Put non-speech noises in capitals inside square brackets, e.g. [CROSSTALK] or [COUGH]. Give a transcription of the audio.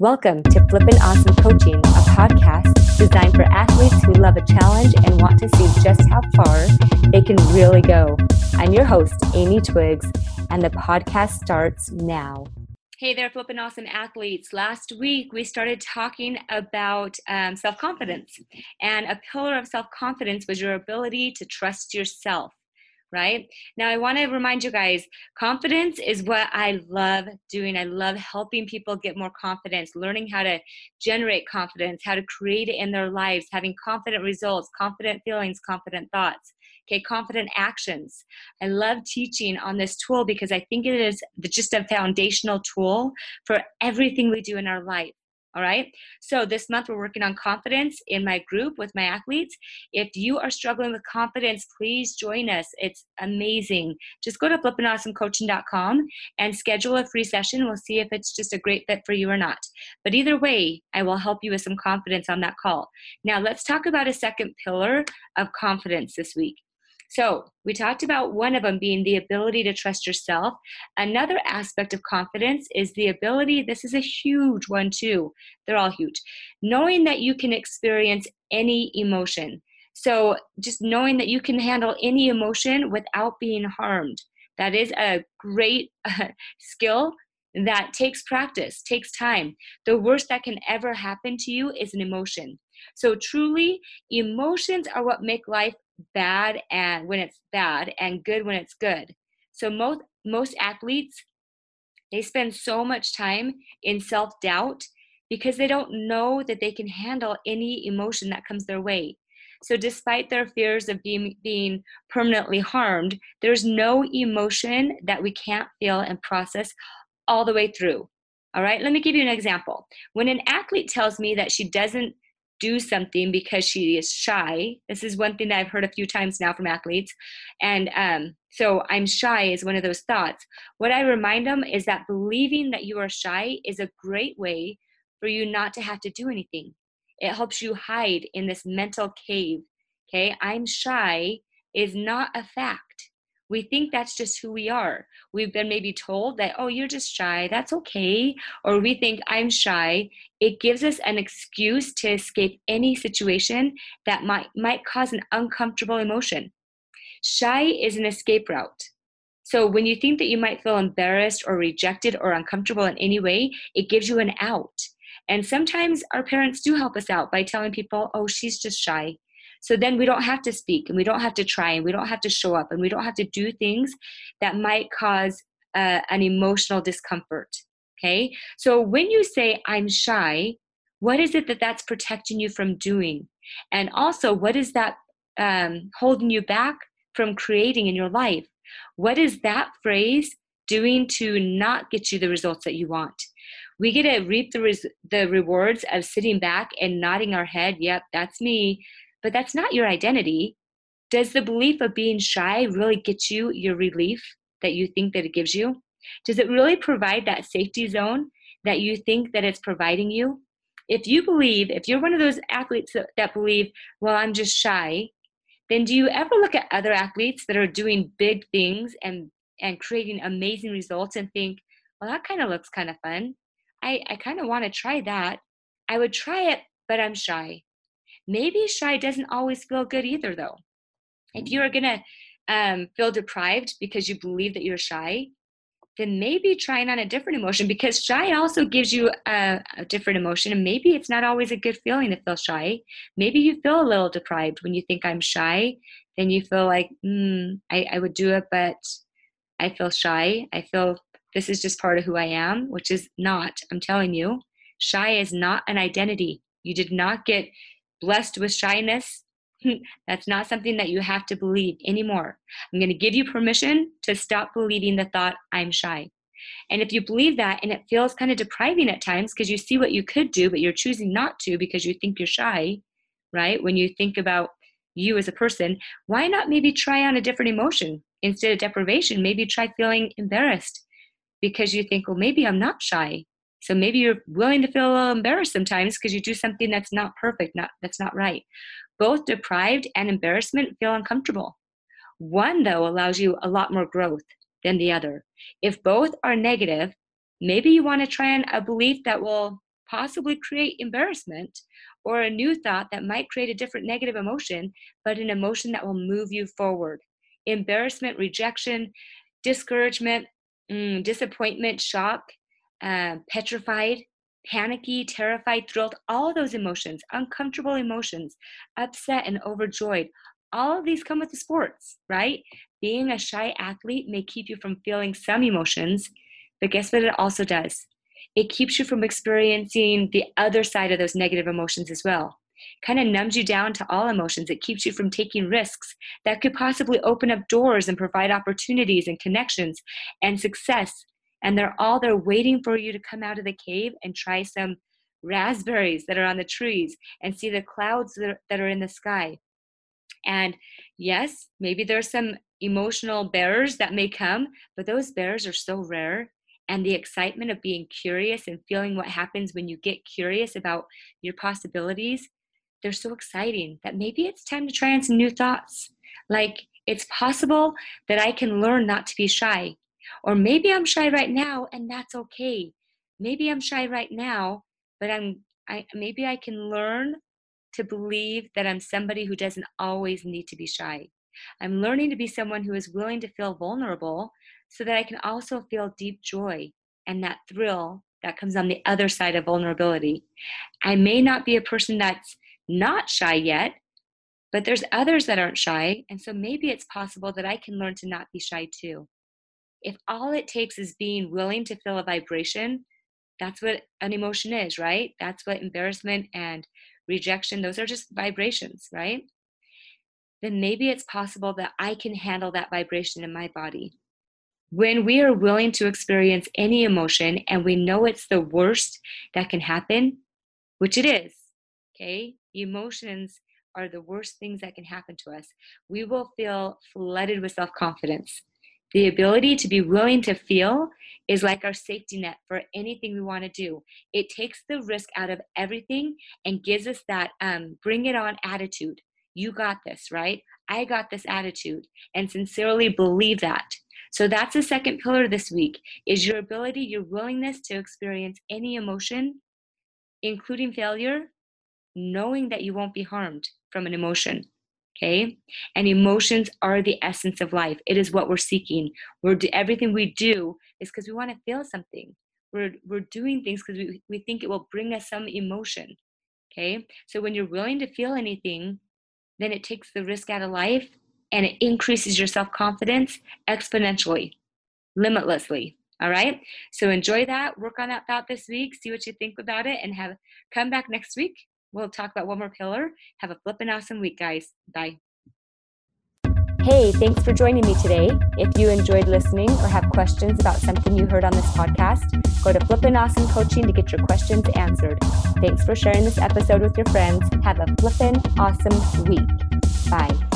Welcome to Flippin' Awesome Coaching, a podcast designed for athletes who love a challenge and want to see just how far they can really go. I'm your host, Amy Twiggs, and the podcast starts now. Hey there, Flippin' Awesome athletes. Last week we started talking about um, self confidence, and a pillar of self confidence was your ability to trust yourself right? Now, I want to remind you guys confidence is what I love doing. I love helping people get more confidence, learning how to generate confidence, how to create it in their lives, having confident results, confident feelings, confident thoughts. Okay, confident actions. I love teaching on this tool because I think it is just a foundational tool for everything we do in our life. All right. So this month we're working on confidence in my group with my athletes. If you are struggling with confidence, please join us. It's amazing. Just go to flippinawesomecoaching.com and schedule a free session. We'll see if it's just a great fit for you or not. But either way, I will help you with some confidence on that call. Now let's talk about a second pillar of confidence this week. So, we talked about one of them being the ability to trust yourself. Another aspect of confidence is the ability, this is a huge one too, they're all huge, knowing that you can experience any emotion. So, just knowing that you can handle any emotion without being harmed. That is a great uh, [LAUGHS] skill that takes practice, takes time. The worst that can ever happen to you is an emotion. So, truly, emotions are what make life bad and when it's bad and good when it's good. So most most athletes they spend so much time in self-doubt because they don't know that they can handle any emotion that comes their way. So despite their fears of being being permanently harmed, there's no emotion that we can't feel and process all the way through. All right, let me give you an example. When an athlete tells me that she doesn't do something because she is shy. This is one thing that I've heard a few times now from athletes. And um, so I'm shy is one of those thoughts. What I remind them is that believing that you are shy is a great way for you not to have to do anything. It helps you hide in this mental cave. Okay, I'm shy is not a fact we think that's just who we are. We've been maybe told that, oh, you're just shy, that's okay. Or we think I'm shy. It gives us an excuse to escape any situation that might, might cause an uncomfortable emotion. Shy is an escape route. So when you think that you might feel embarrassed or rejected or uncomfortable in any way, it gives you an out. And sometimes our parents do help us out by telling people, oh, she's just shy. So then we don't have to speak and we don't have to try and we don't have to show up and we don't have to do things that might cause uh, an emotional discomfort. Okay. So when you say, I'm shy, what is it that that's protecting you from doing? And also, what is that um, holding you back from creating in your life? What is that phrase doing to not get you the results that you want? We get to reap the, res- the rewards of sitting back and nodding our head. Yep, that's me but that's not your identity. Does the belief of being shy really get you your relief that you think that it gives you? Does it really provide that safety zone that you think that it's providing you? If you believe, if you're one of those athletes that, believe, well, I'm just shy, then do you ever look at other athletes that are doing big things and and creating amazing results and think, well, that kind of looks kind of fun. I, I kind of want to try that. I would try it, but I'm shy. Maybe shy doesn't always feel good either, though. If mm. you're going to um, feel deprived because you believe that you're shy, then maybe trying on a different emotion because shy also gives you a, a, different emotion and maybe it's not always a good feeling to feel shy maybe you feel a little deprived when you think i'm shy then you feel like mm, I, I would do it but i feel shy i feel this is just part of who i am which is not i'm telling you shy is not an identity you did not get blessed with shyness, [LAUGHS] that's not something that you have to believe anymore. I'm going to give you permission to stop believing the thought, I'm shy. And if you believe that and it feels kind of depriving at times because you see what you could do, but you're choosing not to because you think you're shy, right? When you think about you as a person, why not maybe try on a different emotion instead of deprivation? Maybe try feeling embarrassed because you think, well, maybe I'm not shy. So maybe you're willing to feel a little embarrassed sometimes because you do something that's not perfect, not that's not right. Both deprived and embarrassment feel uncomfortable. One though allows you a lot more growth than the other. If both are negative, maybe you want to try on a belief that will possibly create embarrassment or a new thought that might create a different negative emotion, but an emotion that will move you forward. Embarrassment, rejection, discouragement, mm, disappointment, shock, uh, petrified, panicky, terrified, thrilled, all those emotions, uncomfortable emotions, upset and overjoyed. All of these come with the sports, right? Being a shy athlete may keep you from feeling some emotions, but guess what it also does? It keeps you from experiencing the other side of those negative emotions as well. Kind of numbs you down to all emotions. It keeps you from taking risks that could possibly open up doors and provide opportunities and connections and success and they're all there waiting for you to come out of the cave and try some raspberries that are on the trees and see the clouds that are in the sky. And yes, maybe there's some emotional bears that may come, but those bears are so rare. And the excitement of being curious and feeling what happens when you get curious about your possibilities, they're so exciting that maybe it's time to try on some new thoughts. Like, it's possible that I can learn not to be shy. Or maybe I'm shy right now and that's okay. Maybe I'm shy right now, but I'm I maybe I can learn to believe that I'm somebody who doesn't always need to be shy. I'm learning to be someone who is willing to feel vulnerable so that I can also feel deep joy and that thrill that comes on the other side of vulnerability. I may not be a person that's not shy yet, but there's others that aren't shy. And so maybe it's possible that I can learn to not be shy too if all it takes is being willing to feel a vibration, that's what an emotion is, right? That's what embarrassment and rejection, those are just vibrations, right? Then maybe it's possible that I can handle that vibration in my body. When we are willing to experience any emotion and we know it's the worst that can happen, which it is, okay? Emotions are the worst things that can happen to us. We will feel flooded with self confidence. The ability to be willing to feel is like our safety net for anything we want to do. It takes the risk out of everything and gives us that um, bring it on attitude. You got this, right? I got this attitude and sincerely believe that. So that's the second pillar this week is your ability, your willingness to experience any emotion, including failure, knowing that you won't be harmed from an emotion okay? And emotions are the essence of life. It is what we're seeking. We're everything we do is because we want to feel something. We're we're doing things because we, we think it will bring us some emotion okay? So when you're willing to feel anything then it takes the risk out of life and it increases your self-confidence exponentially limitlessly all right so enjoy that work on that thought this week see what you think about it and have come back next week We'll talk about one more pillar. Have a flippin' awesome week, guys. Bye. Hey, thanks for joining me today. If you enjoyed listening or have questions about something you heard on this podcast, go to Flippin' Awesome Coaching to get your questions answered. Thanks for sharing this episode with your friends. Have a flippin' awesome week. Bye.